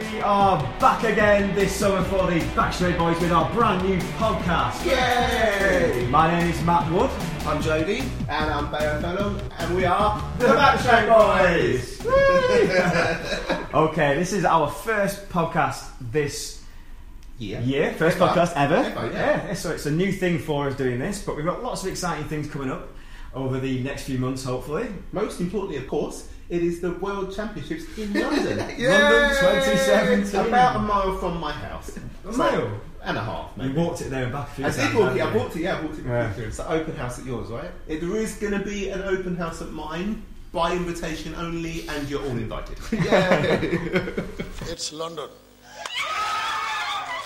We are back again this summer for the Backstraight Boys with our brand new podcast. Yay! My name is Matt Wood. I'm Jody, and I'm Bayo Fellow, and we are The Backstraight Boys! okay, this is our first podcast this Yeah. year, first Ever. podcast ever. Ever, yeah. so it's a new thing for us doing this, but we've got lots of exciting things coming up over the next few months, hopefully. Most importantly, of course, it is the World Championships in London. London 2017. About a mile from my house. A mile? And a half, You walked it there and back a I times. did walk it, I you? walked it, yeah, I walked it. Yeah. through. It's an open house at yours, right? It- There is going to be an open house at mine, by invitation only, and you're all invited. yeah. It's London.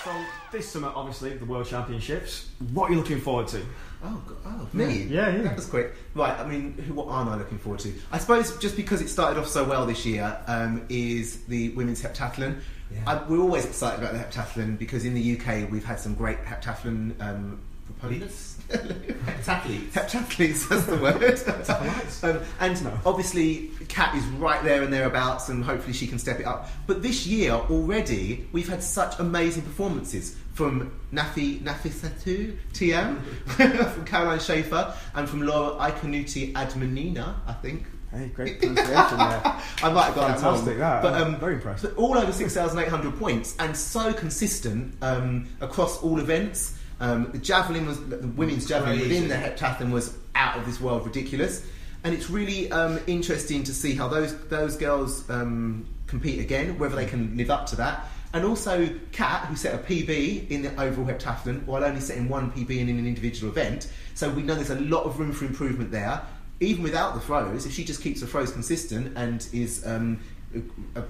So this summer, obviously, the World Championships. What are you looking forward to? Oh, God. oh, me? Yeah, yeah. That was quick. Right, I mean, who, what aren't I looking forward to? I suppose just because it started off so well this year um, is the women's heptathlon. Yeah. I, we're always excited about the heptathlon because in the UK we've had some great heptathlon um, proponents. Heptathletes. Heptathletes, that's the word. um, and No. obviously, Kat is right there and thereabouts, and hopefully she can step it up. But this year already, we've had such amazing performances from Nafi Nafissatou Thiam, from Carolin Schäfer, and from Laura Ikanuti Admanina, I think. Hey, great pronunciation there. I might have got. Fantastic, that. But, I'm um, very impressed. but all over 6,800 points and so consistent um, across all events. Um, the javelin was the women's javelin Crazy. within the heptathlon was out of this world ridiculous, and it's really um, interesting to see how those those girls um, compete again, whether they can live up to that. And also, Kat, who set a PB in the overall heptathlon while only setting one PB in an individual event. So we know there's a lot of room for improvement there. Even without the throws, if she just keeps the throws consistent and is um,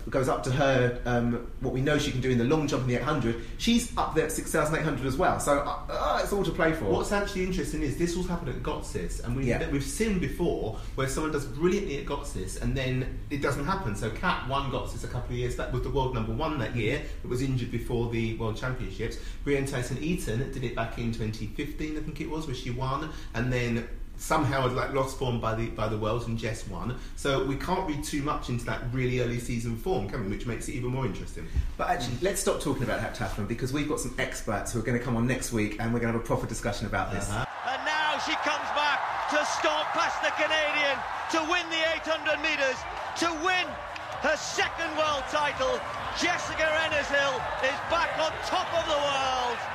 goes up to her um, what we know she can do in the long jump in the 800, she's up there at 6,800 as well. So uh, uh, it's all to play for. What's actually interesting is this all happened at Götzis, and we, Yeah. we've seen before where someone does brilliantly at Götzis and then it doesn't happen. So Kat won Götzis a couple of years back, was the world number one that year. It was injured before the World Championships. Brianne Theisen-Eaton did it back in 2015, I think it was, where she won, and then somehow had like lost form by the by the world and Jess won. So we can't read too much into that really early season form, can we? Which makes it even more interesting. But actually, let's stop talking about heptathlon because we've got some experts who are going to come on next week and we're going to have a proper discussion about this. Uh-huh. And now she comes back to stomp past the Canadian to win the 800 metres, to win her second world title. Jessica Ennis-Hill is back on top of the world.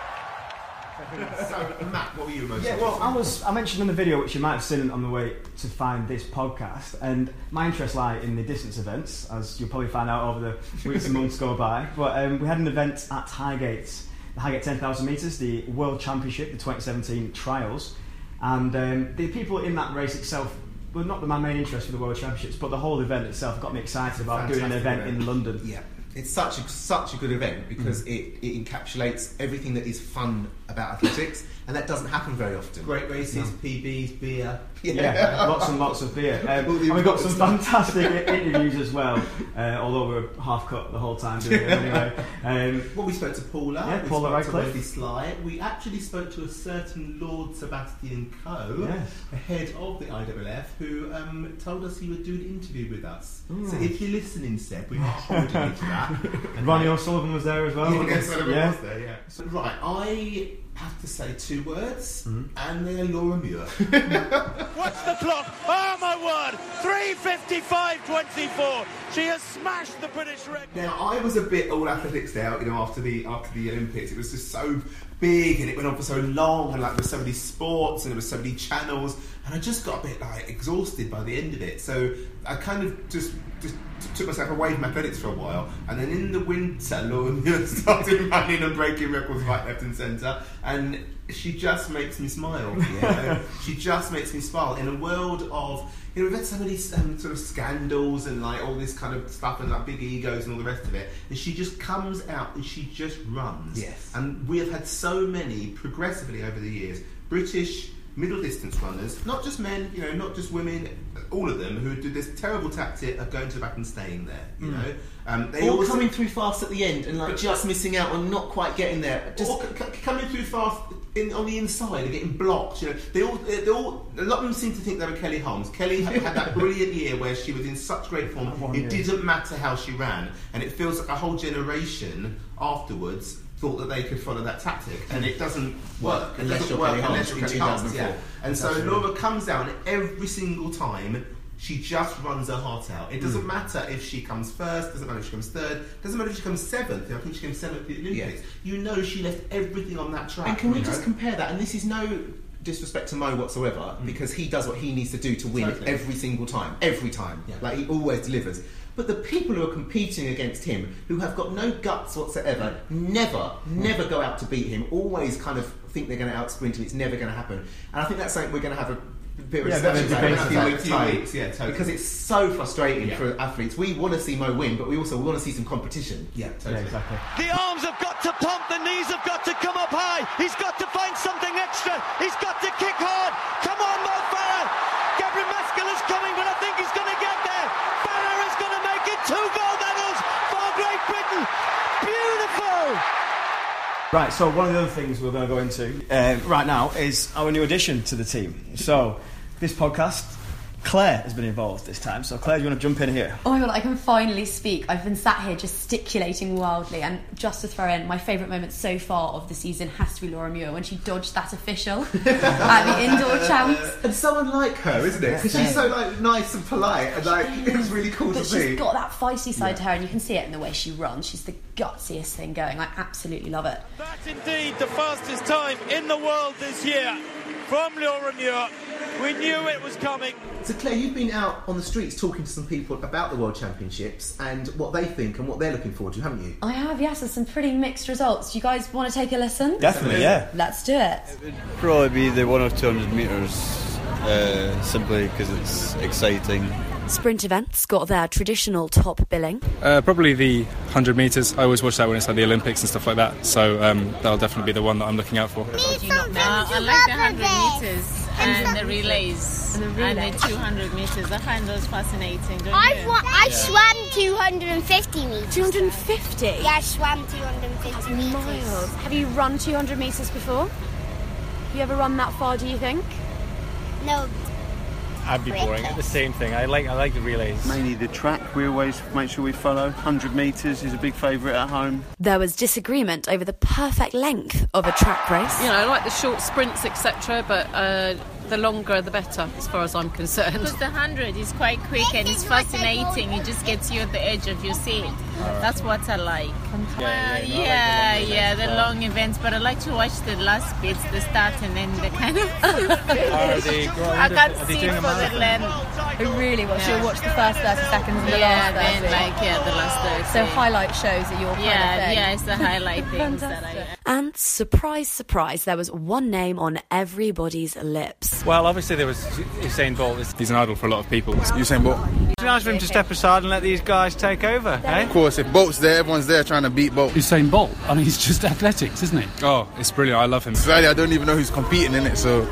So Matt, what were you most Yeah, well. I was. I mentioned in the video, which you might have seen on the way to find this podcast, and my interests lie in the distance events, as you'll probably find out over the weeks and months go by. But um, we had an event at Highgate, the Highgate 10,000 metres, the World Championship, the 2017 trials, and um, the people in that race itself were not my main interest for the World Championships, but the whole event itself got me excited about doing an event event. in London. Yeah, it's such a, such a good event because it, it encapsulates everything that is fun about athletics, and that doesn't happen very often. Great races, PBs, beer. Yeah, lots and lots of beer. Um, and we've got some fantastic interviews as well, uh, although we're half cut the whole time doing it anyway. Um, Well, we spoke to Paula. Yeah, we Paula spoke Radcliffe. to Wendy Sly. We actually spoke to a certain Lord Sebastian Coe, Yes. the head of the IAAF, who um, told us he would do an interview with us. So Mm. if you're listening, Seb, we are holding you to that. And Ronnie O'Sullivan was there as well. Yeah, yes, Sullivan Yeah. was there, yeah. So, right, I have to say two words, Mm-hmm. and they're Laura Muir. What's the clock? Oh my word! 355.24. She has smashed the British record. Now I was a bit all athletics now, you know, after the after the Olympics. It was just so big and it went on for so long and like there were so many sports and there were so many channels and I just got a bit like exhausted by the end of it. So I kind of just just took myself away from athletics for a while and then in the winter Muir started running and breaking records right, left and centre and she just makes me smile. You know? she just makes me smile in a world of you know, we've had so many um, sort of scandals and like all this kind of stuff and like big egos and all the rest of it. And she just comes out and she just runs. Yes. And we have had so many progressively over the years British middle distance runners, not just men, you know, not just women, all of them who do this terrible tactic of going to the back and staying there. You know, um, they All coming through fast at the end and like just missing out on not quite getting there. Just or c- c- coming through fast in, on the inside are getting blocked. You know, they all, they all, a lot of them seem to think they were Kelly Holmes. Kelly had, had that brilliant year where she was in such great form. one It didn't matter how she ran, and it feels like a whole generation afterwards thought that they could follow that tactic, and it doesn't work. It Unless doesn't you're work Kelly unless you're Kelly Holmes. 2004. Yeah. And so Laura comes down every single time. She just runs her heart out. It doesn't hmm. matter if she comes first. Doesn't matter if she comes third. Doesn't matter if she comes seventh. I think she came seventh at the Olympics. You know she left everything on that track. And can we you just compare that? And this is no disrespect to Mo whatsoever, hmm. because he does what he needs to do to win Totally. every single time. Every time. Yeah. Like he always delivers. But the people who are competing against him, who have got no guts whatsoever, never, never go out to beat him. Always kind of think they're going to outsprint him. It's never going to happen. And I think that's something we're going to have a bit of a Yeah, bit of a discussion debate about about in a few Few weeks. weeks, yeah, totally. Because it's so frustrating Yeah. for athletes. We want to see Mo win, but we also want to see some competition. Yeah, Yeah, totally. exactly. The arms have got to pump, the knees have got to come up high. He's got to find something extra. He's got to kick hard. Come on, Mo Farah. Gebremeskel is coming, but I think he's going to get there. Farah is going to make it. Two gold medals for Great Britain. Beautiful. Right, so one of the other things we're going to go into um, right now is our new addition to the team. So, this podcast, Claire has been involved this time. So, Claire, do you want to jump in here? Oh my god, I can finally speak. I've been sat here gesticulating wildly, and just to throw in, my favourite moment so far of the season has to be Laura Muir when she dodged that official at the indoor champs. And someone like her, isn't it? Because she's so like nice and polite, and like it was really cool But to see. she's got that feisty side to her, and you can see it in the way she runs. She's the gutsiest thing going. I absolutely love it. That's indeed the fastest time in the world this year from Laura Muir. We knew it was coming. So Claire, you've been out on the streets talking to some people about the World Championships and what they think and what they're looking forward to, haven't you? I have, yes, there's some pretty mixed results. Do you guys want to take a listen? Definitely, yeah. Let's do it. Probably be the one or two hundred metres, uh, simply because it's exciting. Sprint events got their traditional top billing. Uh, probably the 100 metres. I always watch that when it's like the Olympics and stuff like that. So um, that'll definitely be the one that I'm looking out for. Uh, I like the 100 meters and the relays And the and the 200 meters. I find those fascinating. Don't I've you? wa- I swam 250 meters. 250? Yeah, I swam 250 meters. Miles. Have you run 200 metres before? Have you ever run that far, do you think? No, I'd be boring. The same thing. I like I like the relays. Mainly the track we always make sure we follow. 100 metres is a big favourite at home. There was disagreement over the perfect length of a track race. You know, I like the short sprints, etc., but uh, the longer the better, as far as I'm concerned. Because the 100 is quite quick and it's fascinating. It just gets you at the edge of your seat. That's what I like. Yeah, Well, yeah, yeah, like the yeah, the long events, but I like to watch the last bits, the start, and then the kind of. Are they I grinding? can't Are they see doing a for the marathon? length. Oh, really? Well, she'll Yeah. watch the first 30 seconds and the Yeah, last 30. then like yeah, the last 30. so highlight shows are your kind of thing. yeah, it's the highlight things that I. And surprise, surprise, there was one name on everybody's lips. Well, obviously there was Usain Bolt. He's an idol for a lot of people. Usain Bolt. it's nice for him to step aside and let these guys take over, eh? Of course, if Bolt's there, everyone's there trying to beat Bolt. Usain Bolt. I mean, he's just athletics, isn't he? Oh, it's brilliant. I love him. Slightly, I don't even know who's competing in it, so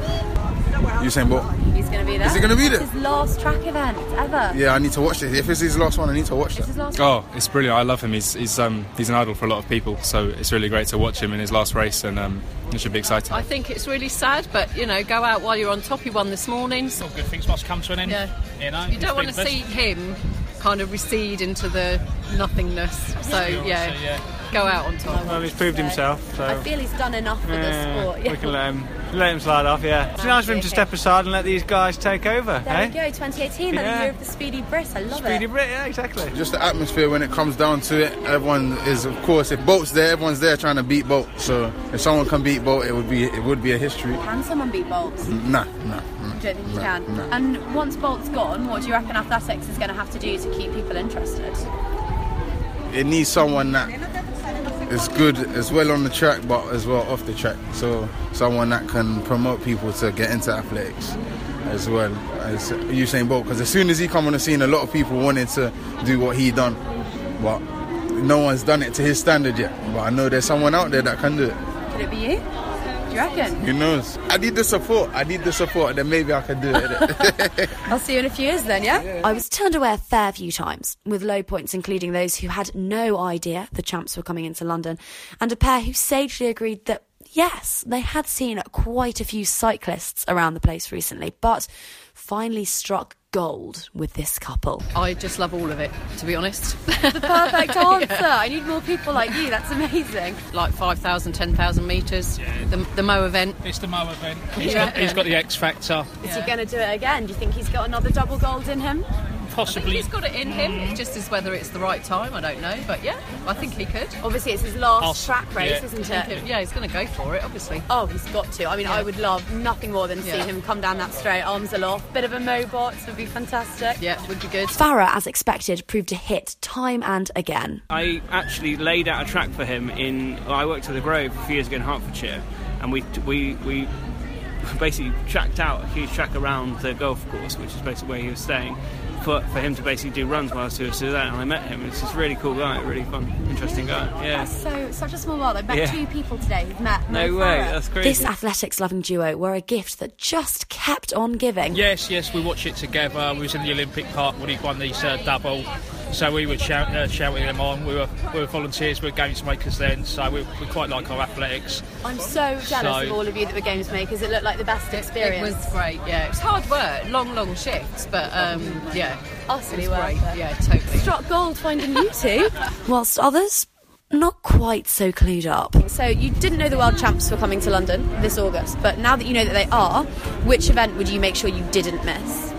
Usain Bolt. He's going to be there. Is he gonna be there? It's there? his last track event ever. Yeah, I need to watch it. If it's his last one, I need to watch It's that. Oh, it's brilliant. I love him. He's he's um he's an idol for a lot of people. So it's really great to watch him in his last race, and um, it should be exciting. I think it's really sad, but you know, go out while you're on top. He won this morning. So, Good things must come to an end. yeah, You know, you don't want to see him kind of recede into the nothingness. So yeah, go out on top. Well, he's proved himself. So I feel he's done enough for the sport. yeah, sport. we can let him let him slide off. Yeah, it's nice for him to step aside and let these guys take over. There eh? we go, 2018, the year of the Speedy Brit. I love Speedy it. Speedy Brit, yeah, exactly. Just the atmosphere when it comes down to it. Everyone is, of course, if Bolt's there, everyone's there trying to beat Bolt. So if someone can beat Bolt, it would be it would be a history. Can someone beat Bolts? Nah, nah. nah. I don't think you No, can. no. And once Bolt's gone, what do you reckon athletics is going to have to do to keep people interested? it needs someone that is good as well on the track but as well off the track. So someone that can promote people to get into athletics as well as Usain Bolt. Because as soon as he come on the scene a lot of people wanted to do what he done. But no one's done it to his standard yet. But I know there's someone out there that can do it. Could it be you? Do reckon? who knows I need the support I need the support and then maybe I can do it I'll see you in a few years then, yeah? I was turned away a fair few times, with low points including those who had no idea the champs were coming into London, and a pair who sagely agreed that yes, they had seen quite a few cyclists around the place recently, but finally struck gold with this couple. I just love all of it, to be honest. The perfect answer. I need more people like you. That's amazing. Like 5,000, 10,000 metres, the, the Mo event. It's the Mo event. He's, Yeah. got, he's got the X factor. Is he going to do it again? Do you think he's got another double gold in him? Possibly. He's got it in him. It just is whether it's the right time. I don't know, but yeah, I think he could. Obviously, it's his last I'll- track race, yeah. isn't I it? it- Yeah, he's going to go for it, obviously. Oh, he's got to. I mean, I would love nothing more than see Yeah. him come down that straight, arms aloft. Bit of a mobot would be fantastic. Yeah, would be good. Farah, as expected, proved a hit time and again. I actually laid out a track for him in. Well, I worked at the Grove a few years ago in Hertfordshire, and we we we basically tracked out a huge track around the golf course, which is basically where he was staying, for, for him to basically do runs while I was doing that. And I met him. It's just a really cool guy, really fun, interesting guy. Yeah. That's so such a small world. I've met Yeah. two people today who've met. No Mo way, Farah. that's crazy. This athletics loving duo were a gift that just kept on giving. Yes, yes, we watch it together. We was in the Olympic Park when he won his uh, double, so we were shout, uh, shouting them on. We were we were volunteers, we were games makers then, so we, we quite like our athletics. I'm so jealous So- of all of you that were games makers. It looked like the best experience. It was great, yeah. It was hard work, long, long shifts, but um, yeah. Utterly it was great. it. Yeah, totally. Struck gold finding you two. Whilst others, not quite so clued up. So you didn't know the world champs were coming to London this August, but now that you know that they are, which event would you make sure you didn't miss?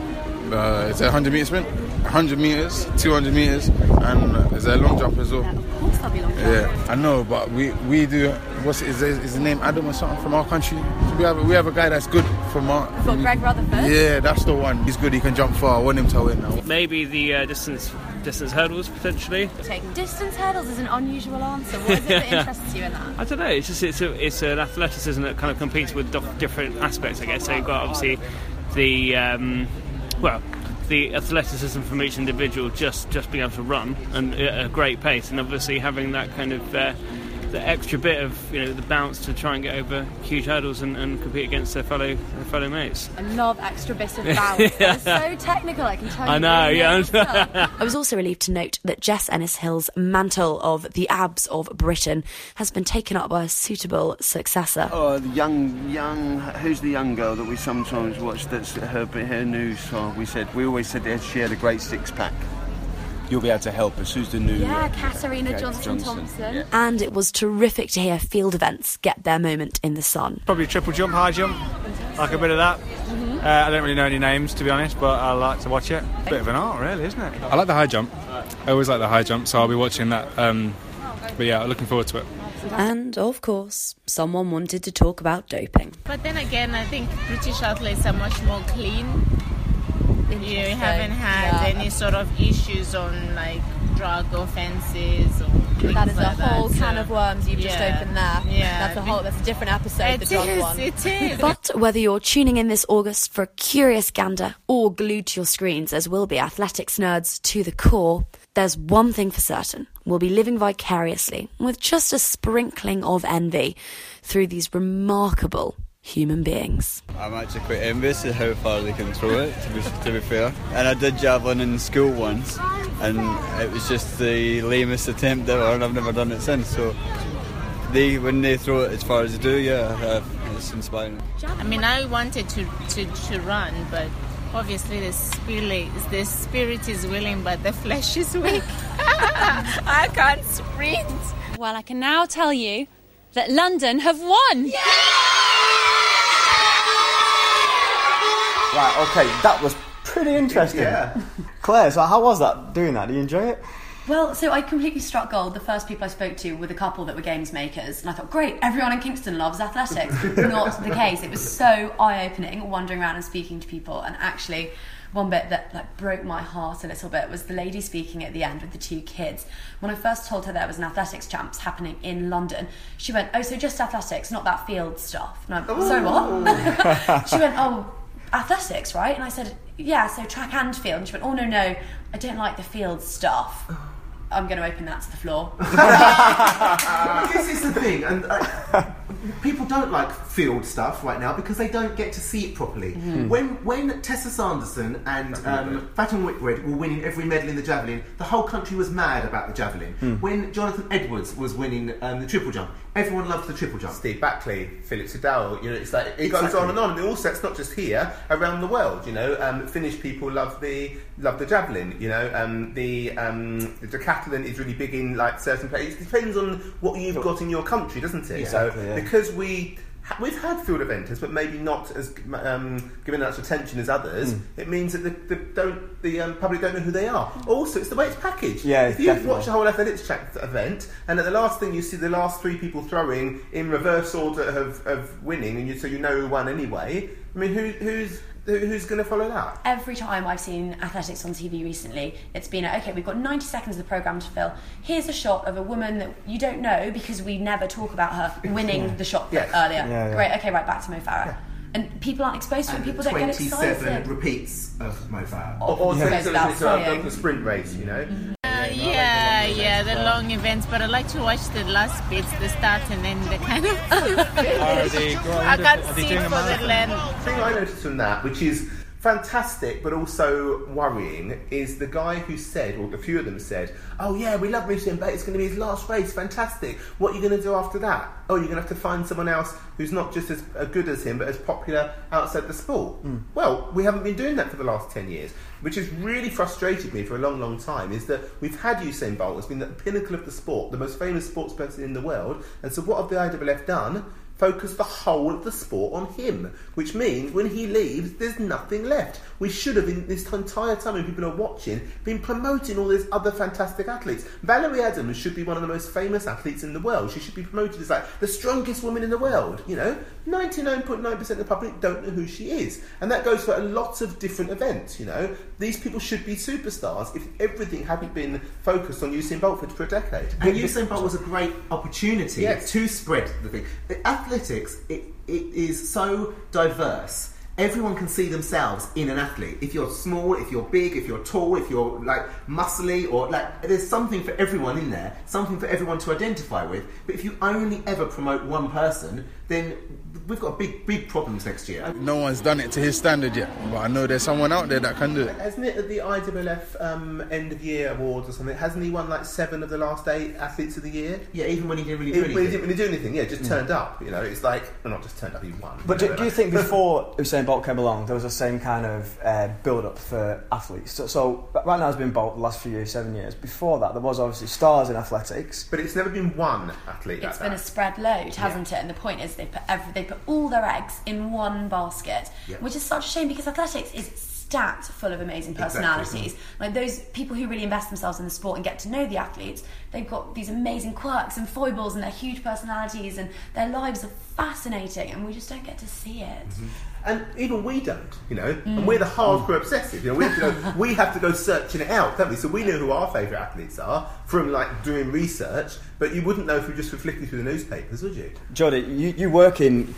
Uh, is it a 100 metre sprint? 100 metres, 200 metres, and uh, is there a long jump as well? Of course that'll be long. Yeah, I know, but we, we do. What's is, there, is the name Adam or something from our country? We have a, we have a guy that's good from our. We've got Greg Rutherford. Yeah, that's the one. He's good. He can jump far. I want him to win now. Maybe the uh, distance distance hurdles potentially. Taking distance hurdles is an unusual answer. What is it that interests you in that? I don't know. It's just it's a, it's an athleticism that kind of competes with different aspects. I guess so. You've got obviously the um, well the athleticism from each individual just just being able to run and at a great pace, and obviously having that kind of uh, the extra bit of you know the bounce to try and get over huge hurdles and, and compete against their fellow their fellow mates. I love extra bits of bounce. It's so technical, I can tell you. I know, really yeah. I was also relieved to note that Jess Ennis Hill's mantle of the abs of Britain has been taken up by a suitable successor. Oh, the young, young. Who's the young girl that we sometimes watch? That's her, her new song. We said we always said that she had a great six pack. You'll be able to help us. Who's the new? Yeah, uh, Katarina Kate Johnson. Thompson. Yeah. And it was terrific to hear field events get their moment in the sun. Probably triple jump, high jump, like a bit of that. Uh, I don't really know any names to be honest, but I like to watch it. Bit of an art, really, isn't it? I like the high jump. I always like the high jump, so I'll be watching that. Um, but yeah, looking forward to it. And of course, someone wanted to talk about doping. But then again, I think British athletes are much more clean. You haven't had Yeah. any sort of issues on like drug offences or That is a whole that, can so- of worms you've just opened there. Yeah, That's a whole that's a different episode, It the drug is, one. it is. But whether you're tuning in this August for a curious gander or glued to your screens as will be athletics nerds to the core, there's one thing for certain. We'll be living vicariously with just a sprinkling of envy through these remarkable human beings. I'm actually quite envious of how far they can throw it, to be, to be fair. And I did javelin in school once, and it was just the lamest attempt ever, and I've never done it since. So, they when they throw it as far as they do, yeah, uh, it's inspiring. I mean, I wanted to, to, to run, but obviously the spirit, the spirit is willing, but the flesh is weak. I can't sprint. Well, I can now tell you that London have won. Right, okay, that was pretty interesting. Yeah. Claire, so how was that, doing that? Do you enjoy it? Well, so I completely struck gold. The first people I spoke to were the couple that were games makers, and I thought, great, everyone in Kingston loves athletics. Not the case. It was so eye-opening, wandering around and speaking to people. And actually, one bit that like broke my heart a little bit was the lady speaking at the end with the two kids. When I first told her there was an athletics champs happening in London, she went, "Oh, so just athletics, not that field stuff." And I, so what? she went, "Oh." Athletics, right? And I said, yeah, so track and field. And she went, oh, no, no, I don't like the field stuff. I'm going to open that to the floor. I guess it's the thing, and uh, people don't like field stuff right now because they don't get to see it properly. Mhm. When when Tessa Sanderson and um, Fatima Whitbread were winning every medal in the javelin, the whole country was mad about the javelin. Hmm. When Jonathan Edwards was winning um, the triple jump, everyone loved the triple jump. Steve Backley, Philip Sedal, you know, it's like it goes Exactly. on and on. And also, it's not just here, around the world. You know, um, Finnish people love the love the javelin. You know, um, the um, the decathlon is really big in like certain places. It depends on what you've got in your country, doesn't it? Exactly, so yeah. because we. We've had field eventers, but maybe not as um, given as much attention as others. Mm. It means that the, the don't the um, public don't know who they are. Also, it's the way it's packaged. Yeah, if you watch a whole athletics track event, and at the last thing you see the last three people throwing in reverse order of, of winning, and you, so you know who won anyway. I mean, who, who's who, who's going to follow that? Every time I've seen athletics on TV recently, it's been okay. We've got 90 seconds of the program to fill. Here's a shot of a woman that you don't know because we never talk about her winning Yeah. the shot Yes. earlier. Yeah, yeah. Great. Okay, right back to Mo Farah. And people aren't exposed to it. People don't get 27 excited. repeats of Mo Farah. Or, or Yeah. so Goes it's a- without it's a- sprint race, you know. Uh, yeah, yeah, the long events, but I like to watch the last bits, the start, and then the kind of. they I can't see for the land. The thing I noticed from that, which is fantastic but also worrying, is the guy who said, or a few of them said, "Oh yeah, we love Usain Bolt. It's going to be his last race. Fantastic. What are you going to do after that? Oh, you're going to have to find someone else who's not just as uh, good as him, but as popular outside the sport." Well, we haven't been doing that for the last ten years, which has really frustrated me for a long, long time. Is that we've had Usain Bolt has been the pinnacle of the sport, the most famous sports person in the world, and so what have the IAAF done? Focus the whole of the sport on him, which means when he leaves, there's nothing left. We should have, in this entire time when people are watching, been promoting all these other fantastic athletes. Valerie Adams should be one of the most famous athletes in the world. She should be promoted as like the strongest woman in the world. You know, 99.9% of the public don't know who she is, and that goes for a lot of different events. You know, these people should be superstars if everything hadn't been focused on Usain Bolt for, for a decade. And Usain Bolt was a great opportunity Yes. to spread the thing. The athletics, it, it is so diverse. Everyone can see themselves in an athlete. If you're small, if you're big, if you're tall, if you're like muscly, or like there's something for everyone in there, something for everyone to identify with. But if you only ever promote one person, then we've got big, big problems next year. No one's done it to his standard yet, but I know there's someone out there that can do it. Hasn't it at the IAAF um, end of year awards or something? Hasn't he won like seven of the last eight athletes of the year? Yeah, even when he didn't really Even do when he anything. didn't really do anything, yeah, just Mm. turned up. You know, it's like well, not just turned up, he won. But do, Whatever. do you think before Usain Bolt came along, there was the same kind of uh, build-up for athletes? So, so right now it's been Bolt the last few years, seven years. Before that, there was obviously stars in athletics, but it's never been one athlete. It's been a spread load, hasn't it? And the point is, they put every, they put all their eggs in one basket, Yeah. which is such a shame because athletics is stacked full of amazing Exactly. personalities. Like those people who really invest themselves in the sport and get to know the athletes, they've got these amazing quirks and foibles, and they're huge personalities, and their lives are fascinating, and we just don't get to see it. Mm-hmm. And even we don't, you know, Mm. and we're the hardcore obsessive. You know, we have, to go, we have to go searching it out, don't we? So we know who our favourite athletes are from like doing research, but you wouldn't know if you just were flicking through the newspapers, would you? Johnny, you, you work in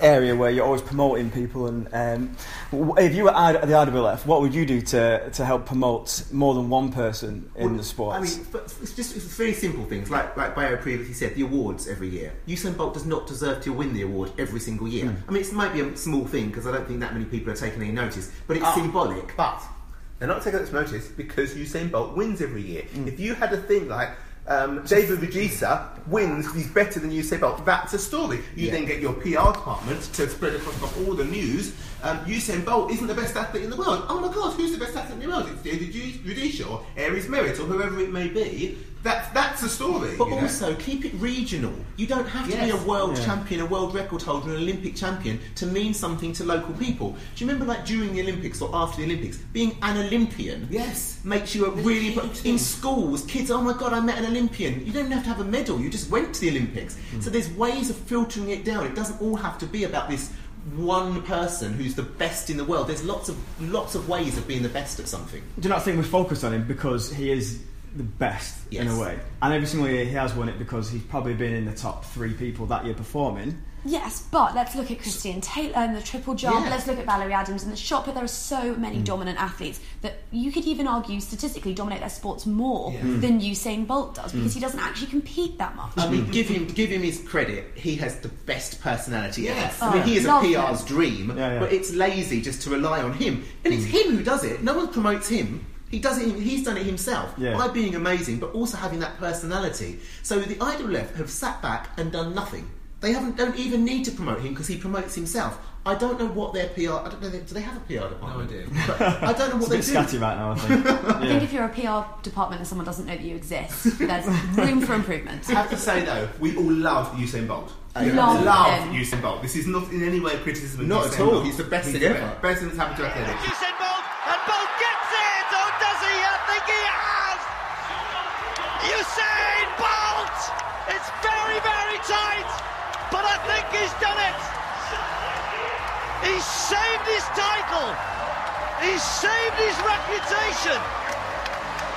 area where you're always promoting people, and um, if you were at the IAAF, what would you do to, to help promote more than one person in the sport? I mean, it's just it's very simple things. Like like Bayo previously said, the awards every year. Usain Bolt does not deserve to win the award every single year. Mm. I mean, it might be a small thing because I don't think that many people are taking any notice, but it's Ah, symbolic. But they're not taking this notice because Usain Bolt wins every year. If you had a thing like um, David Rudisha wins, he's better than Usain Bolt, that's a story. You Yeah. then get your PR department to spread across all the news. Um, Usain Bolt isn't the best athlete in the world. Oh my god, who's the best athlete in the world? It's David Rudisha or Aries Merritt or whoever it may be. That's, that's a story. But you know? also keep it regional. You don't have to be a world Yeah. champion, a world record holder, an Olympic champion to mean something to local people. Do you remember, like during the Olympics or after the Olympics, being an Olympian? Yes, makes you a really. in schools, kids, oh my god, I met an Olympian. You don't even have to have a medal. You just went to the Olympics. Hmm. So there's ways of filtering it down. It doesn't all have to be about this one person who's the best in the world. There's lots of lots of ways of being the best at something. Do you not think we focus on him because he is the best in a way? And every single year he has won it because he's probably been in the top three people that year performing. Yes, but let's look at Christian Taylor and the triple jump. Yeah. Let's look at Valerie Adams and the shot. But there are so many Mm. dominant athletes that you could even argue statistically dominate their sports more Yeah. Mm. than Usain Bolt does because Mm. he doesn't actually compete that much. I mean, give him give him his credit. He has the best personality Yes. ever. I mean, Oh, he is a PR's him. dream, Yeah, yeah. but it's lazy just to rely on him. And it's him who does it. No one promotes him. He does it. He's done it himself Yeah. by being amazing, but also having that personality. So the IAAF have sat back and done nothing. They haven't don't even need to promote him because he promotes himself. I don't know what their PR. I don't know. Do they have a PR department? No idea. But I don't know It's what a they bit do. scatty right now, I think. I think if you're a PR department and someone doesn't know that you exist, there's room for improvement. I have to say though, we all love Usain Bolt. I love love him. Usain Bolt. This is not in any way a criticism. of Not Usain at all. Bolt. He's the best He's thing ever. Best thing that's happened to athletics. Usain Bolt, and Bolt but I think he's done it! He's saved his title! He's saved his reputation!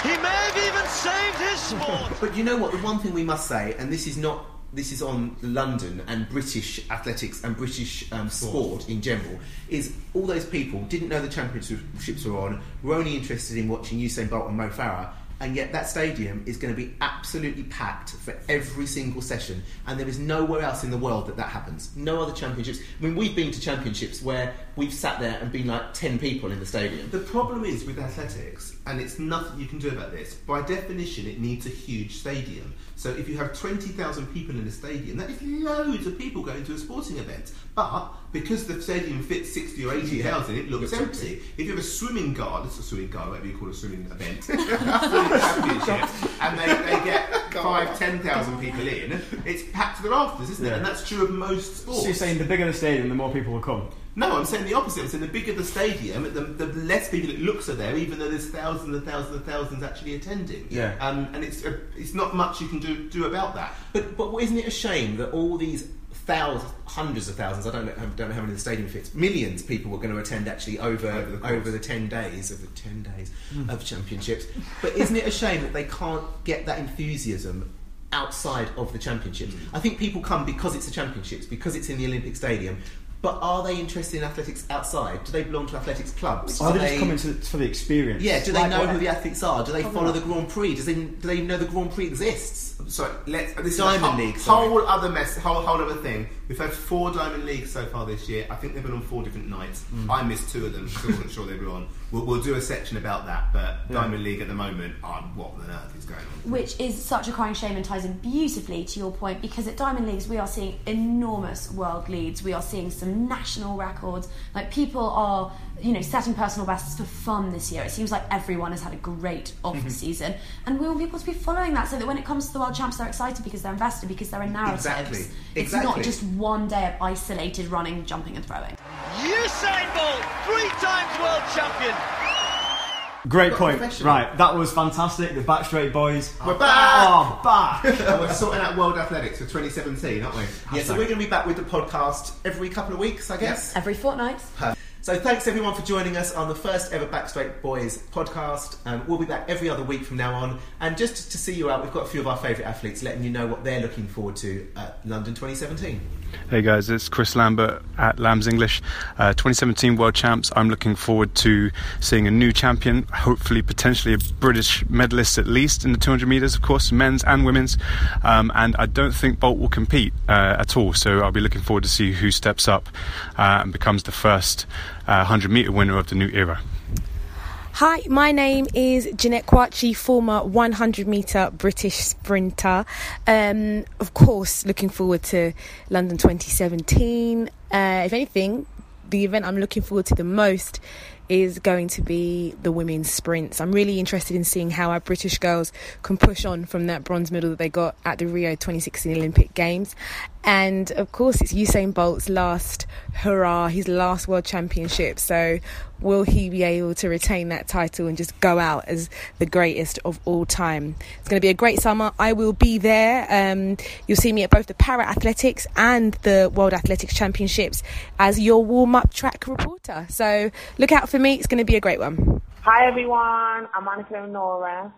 He may have even saved his sport! But you know what? The one thing we must say, and this is not. This is on London and British athletics and British um, sport in general. Is all those people didn't know the championships were on, were only interested in watching Usain Bolt and Mo Farah, and yet that stadium is going to be absolutely packed for every single session, and there is nowhere else in the world that that happens. No other championships. I mean, we've been to championships where we've sat there and been like ten people in the stadium. The problem is with athletics, and it's nothing you can do about this. By definition, it needs a huge stadium. So if you have twenty thousand people in a stadium, that is loads of people going to a sporting event. But because the stadium fits sixty or eighty thousand, it looks empty. If you have a swimming guard, it's a swimming guard, whatever you call a swimming event, swimming and they, they get five, ten thousand people in, it's packed to the rafters, isn't it? And that's true of most sports. So you're saying the bigger the stadium, the more people will come? No, I'm saying the opposite. I'm saying the bigger the stadium, the, the less people it looks are there, even though there's thousands and thousands and thousands actually attending. Yeah. Um, and it's uh, it's not much you can do do about that. But but isn't it a shame that all these thousands, hundreds of thousands, I don't know, I don't know how many the stadium fits, millions of people were going to attend actually over Over the over the, ten days of the ten days Hmm. of championships. But isn't it a shame that they can't get that enthusiasm outside of the championships? Hmm. I think people come because it's the championships, because it's in the Olympic Stadium. But are they interested in athletics outside? Do they belong to athletics clubs? Are Do they just coming to, for the experience? Yeah, do they Like know who the athletes are? Do they follow not. the Grand Prix? Does they, do they know the Grand Prix exists? Sorry, let's. This Diamond is a whole, League, sorry. Whole other mess. Whole, whole other thing. We've had four Diamond Leagues so far this year. I think they've been on four different nights. Mm. I missed two of them. because I wasn't sure they were on. We'll, we'll do a section about that. But Yeah. Diamond League at the moment, oh, what on earth is going on? Which is such a crying shame and ties in beautifully to your point because at Diamond Leagues we are seeing enormous world leads. We are seeing some national records. Like people are, you know, setting personal bests for fun this year. It seems like everyone has had a great off Mm-hmm. season, and we want people to be following that so that when it comes to the world champs, they're excited because they're invested because there are narratives. Exactly. It's not just one day of isolated running, jumping, and throwing. Usain Bolt, three times world champion. Great point. Right, that was fantastic. The Backstraight Boys. We're back! Oh, back! and we're sorting out World Athletics for 2017, aren't we? Yeah, so we're going to be back with the podcast every couple of weeks, I guess. Every fortnight. Perfect. So thanks everyone for joining us on the first ever Backstraight Boys podcast. Um, we'll be back every other week from now on. And just to see you out, we've got a few of our favourite athletes letting you know what they're looking forward to at London 2017. Hey guys, it's Chris Lambert at Lambs English. Uh, 2017 World Champs. I'm looking forward to seeing a new champion, hopefully, potentially a British medalist at least in the 200 metres, of course, men's and women's. Um, and I don't think Bolt will compete uh, at all, so I'll be looking forward to see who steps up uh, and becomes the first 100 metre winner of the new era. Hi, my name is Jeanette Kwakye, former 100 metre British sprinter. Um, of course, looking forward to London 2017. Uh, if anything, the event I'm looking forward to the most is going to be the women's sprints. I'm really interested in seeing how our British girls can push on from that bronze medal that they got at the Rio 2016 Olympic Games. And of course, it's Usain Bolt's last hurrah, his last world championship. So, will he be able to retain that title and just go out as the greatest of all time? It's going to be a great summer. I will be there. Um, you'll see me at both the Para Athletics and the World Athletics Championships as your warm up track reporter. So, look out for me. It's going to be a great one. Hi everyone, I'm Anyika Onuora.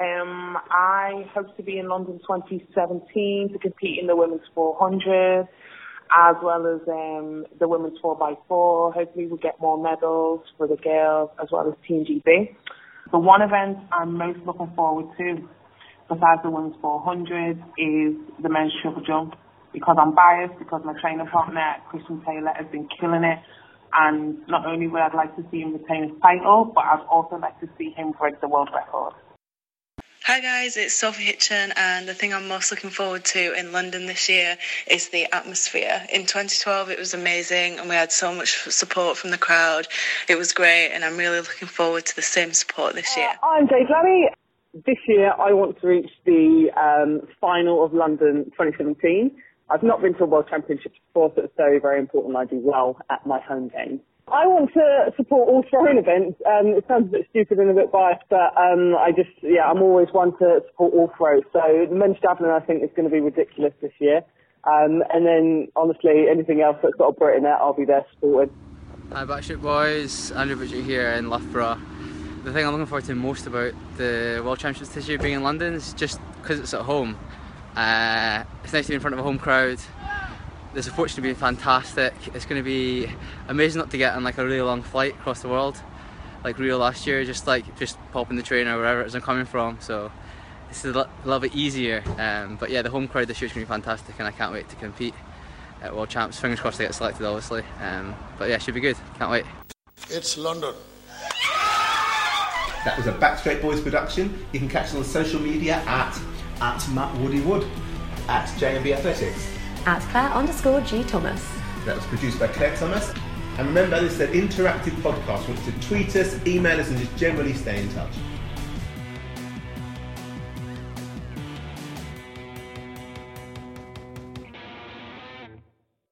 Um, I hope to be in London 2017 to compete in the women's 400. as well as um, the women's 4x4. Hopefully we'll get more medals for the girls as well as Team GB. The one event I'm most looking forward to, besides the women's 400, is the men's triple jump. Because I'm biased, because my training partner, Christian Taylor, has been killing it. And not only would I like to see him retain his title, but I'd also like to see him break the world record. Hi guys, it's Sophie Hitchon, and the thing I'm most looking forward to in London this year is the atmosphere. In 2012, it was amazing, and we had so much support from the crowd. It was great, and I'm really looking forward to the same support this year. I'm Dave Lammy. This year, I want to reach the um, final of London 2017. I've not been to a World Championships before, so it's very, very important I do well at my home games. I want to support all throwing events. Um, it sounds a bit stupid and a bit biased, but um, I just, yeah, I'm always one to support all throws. So men's javelin, I think, is going to be ridiculous this year. Um, and then, honestly, anything else that's got a Brit in it, I'll be there supporting. Hi, Batshit Boys. Andrew Butcher here in Loughborough. The thing I'm looking forward to most about the World Championships this year being in London is just because it's at home. Uh, it's nice to be in front of a home crowd the support's going to be fantastic. It's going to be amazing not to get on like a really long flight across the world, like Rio last year. Just like just popping the train or wherever it is I'm coming from. So this is a little bit easier. Um, but yeah, the home crowd this year is going to be fantastic, and I can't wait to compete at World Champs. Fingers crossed to get selected, obviously. Um, but yeah, should be good. Can't wait. It's London. That was a Backstraight Boys production. You can catch us on social media at at Matt Woody Wood, at JMB Athletics at Claire underscore G Thomas. That was produced by Claire Thomas. And remember, this is an interactive podcast. Want to tweet us, email us, and just generally stay in touch.